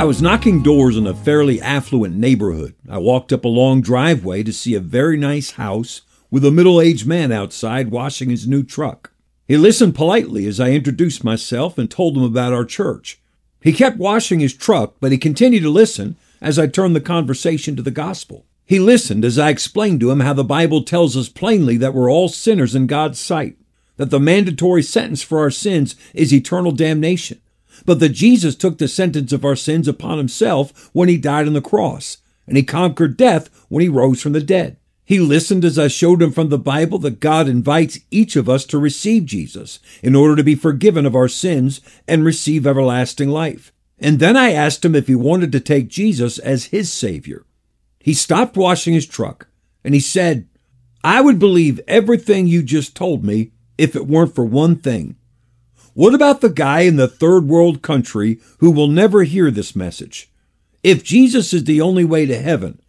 I was knocking doors in a fairly affluent neighborhood. I walked up a long driveway to see a very nice house with a middle aged man outside washing his new truck. He listened politely as I introduced myself and told him about our church. He kept washing his truck, but he continued to listen as I turned the conversation to the gospel. He listened as I explained to him how the Bible tells us plainly that we're all sinners in God's sight, that the mandatory sentence for our sins is eternal damnation, but that Jesus took the sentence of our sins upon himself when he died on the cross, and he conquered death when he rose from the dead. He listened as I showed him from the Bible that God invites each of us to receive Jesus in order to be forgiven of our sins and receive everlasting life. And then I asked him if he wanted to take Jesus as his Savior. He stopped washing his truck and he said, I would believe everything you just told me if it weren't for one thing. What about the guy in the third world country who will never hear this message? If Jesus is the only way to heaven,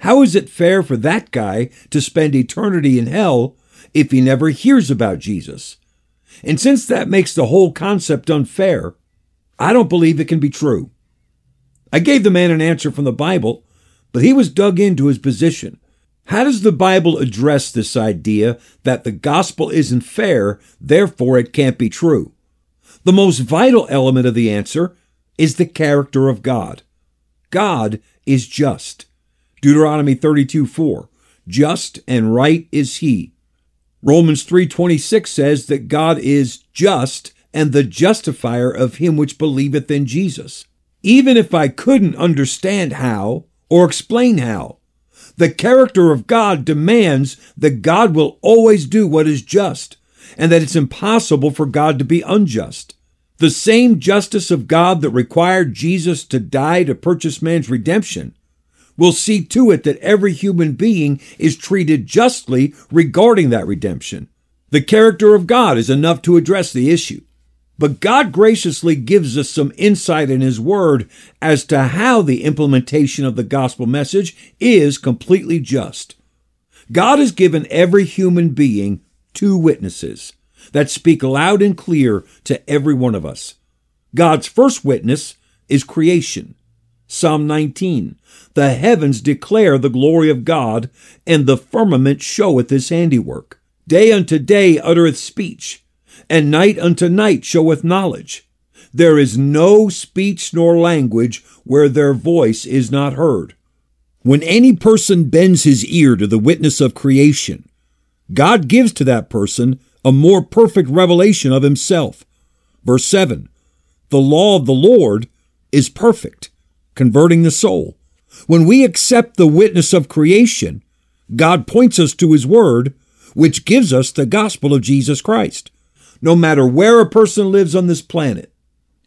how is it fair for that guy to spend eternity in hell if he never hears about Jesus? And since that makes the whole concept unfair, I don't believe it can be true. I gave the man an answer from the Bible, but he was dug into his position. How does the Bible address this idea that the gospel isn't fair, therefore it can't be true? The most vital element of the answer is the character of God. God is just. Deuteronomy 32 4. Just and right is he. Romans 3:26 says that God is just and the justifier of him which believeth in Jesus. Even if I couldn't understand how or explain how, the character of God demands that God will always do what is just and that it's impossible for God to be unjust. The same justice of God that required Jesus to die to purchase man's redemption will see to it that every human being is treated justly regarding that redemption. The character of God is enough to address the issue. But God graciously gives us some insight in His Word as to how the implementation of the gospel message is completely just. God has given every human being two witnesses that speak loud and clear to every one of us. God's first witness is creation. Psalm 19. The heavens declare the glory of God, and the firmament showeth his handiwork. Day unto day uttereth speech, and night unto night showeth knowledge. There is no speech nor language where their voice is not heard. When any person bends his ear to the witness of creation, God gives to that person a more perfect revelation of himself. Verse 7 The law of the Lord is perfect, converting the soul. When we accept the witness of creation, God points us to his word, which gives us the gospel of Jesus Christ. No matter where a person lives on this planet,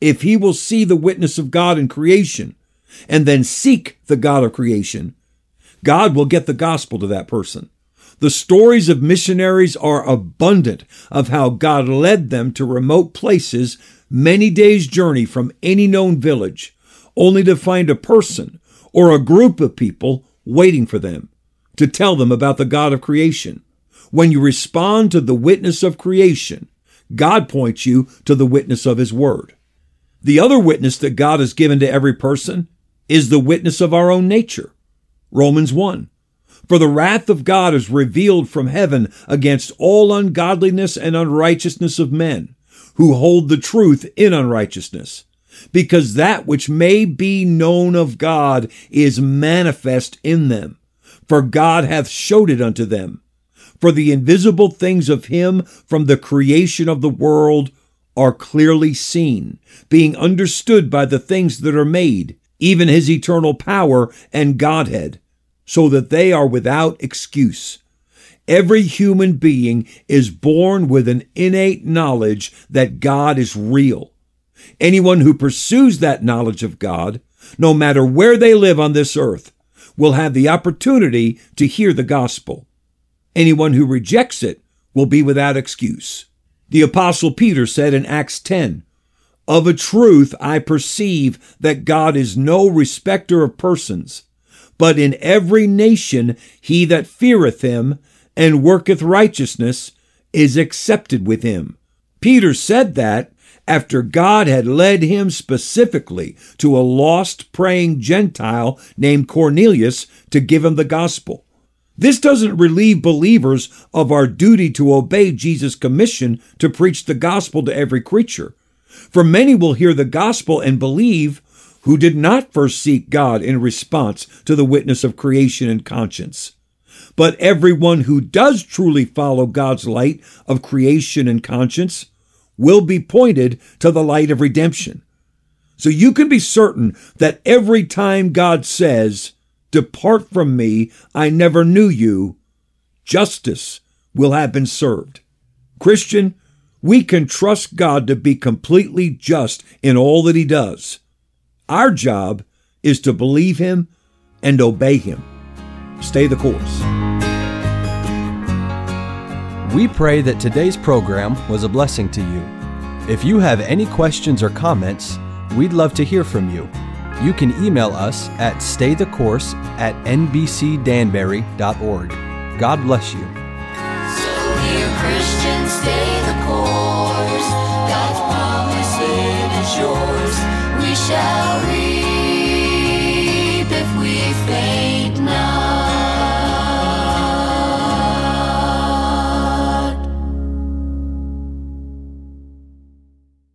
if he will see the witness of God in creation and then seek the God of creation, God will get the gospel to that person. The stories of missionaries are abundant of how God led them to remote places, many days' journey from any known village, only to find a person or a group of people waiting for them to tell them about the God of creation. When you respond to the witness of creation, God points you to the witness of His Word. The other witness that God has given to every person is the witness of our own nature. Romans 1. For the wrath of God is revealed from heaven against all ungodliness and unrighteousness of men, who hold the truth in unrighteousness. Because that which may be known of God is manifest in them, for God hath showed it unto them. For the invisible things of him from the creation of the world are clearly seen, being understood by the things that are made, even his eternal power and Godhead so that they are without excuse. Every human being is born with an innate knowledge that God is real. Anyone who pursues that knowledge of God, no matter where they live on this earth, will have the opportunity to hear the gospel. Anyone who rejects it will be without excuse. The apostle Peter said in Acts 10, Of a truth I perceive that God is no respecter of persons, but in every nation he that feareth him and worketh righteousness is accepted with him. Peter said that after God had led him specifically to a lost praying Gentile named Cornelius to give him the gospel. This doesn't relieve believers of our duty to obey Jesus' commission to preach the gospel to every creature. For many will hear the gospel and believe who did not first seek God in response to the witness of creation and conscience. But everyone who does truly follow God's light of creation and conscience will be pointed to the light of redemption. So you can be certain that every time God says, Depart from me, I never knew you, justice will have been served. Christian, we can trust God to be completely just in all that He does. Our job is to believe Him and obey Him. Stay the course. We pray that today's program was a blessing to you. If you have any questions or comments, we'd love to hear from you you can email us at staythecourse at nbcdanbury.org. God bless you. So, dear Christians, stay the course. God's promise is yours. We shall.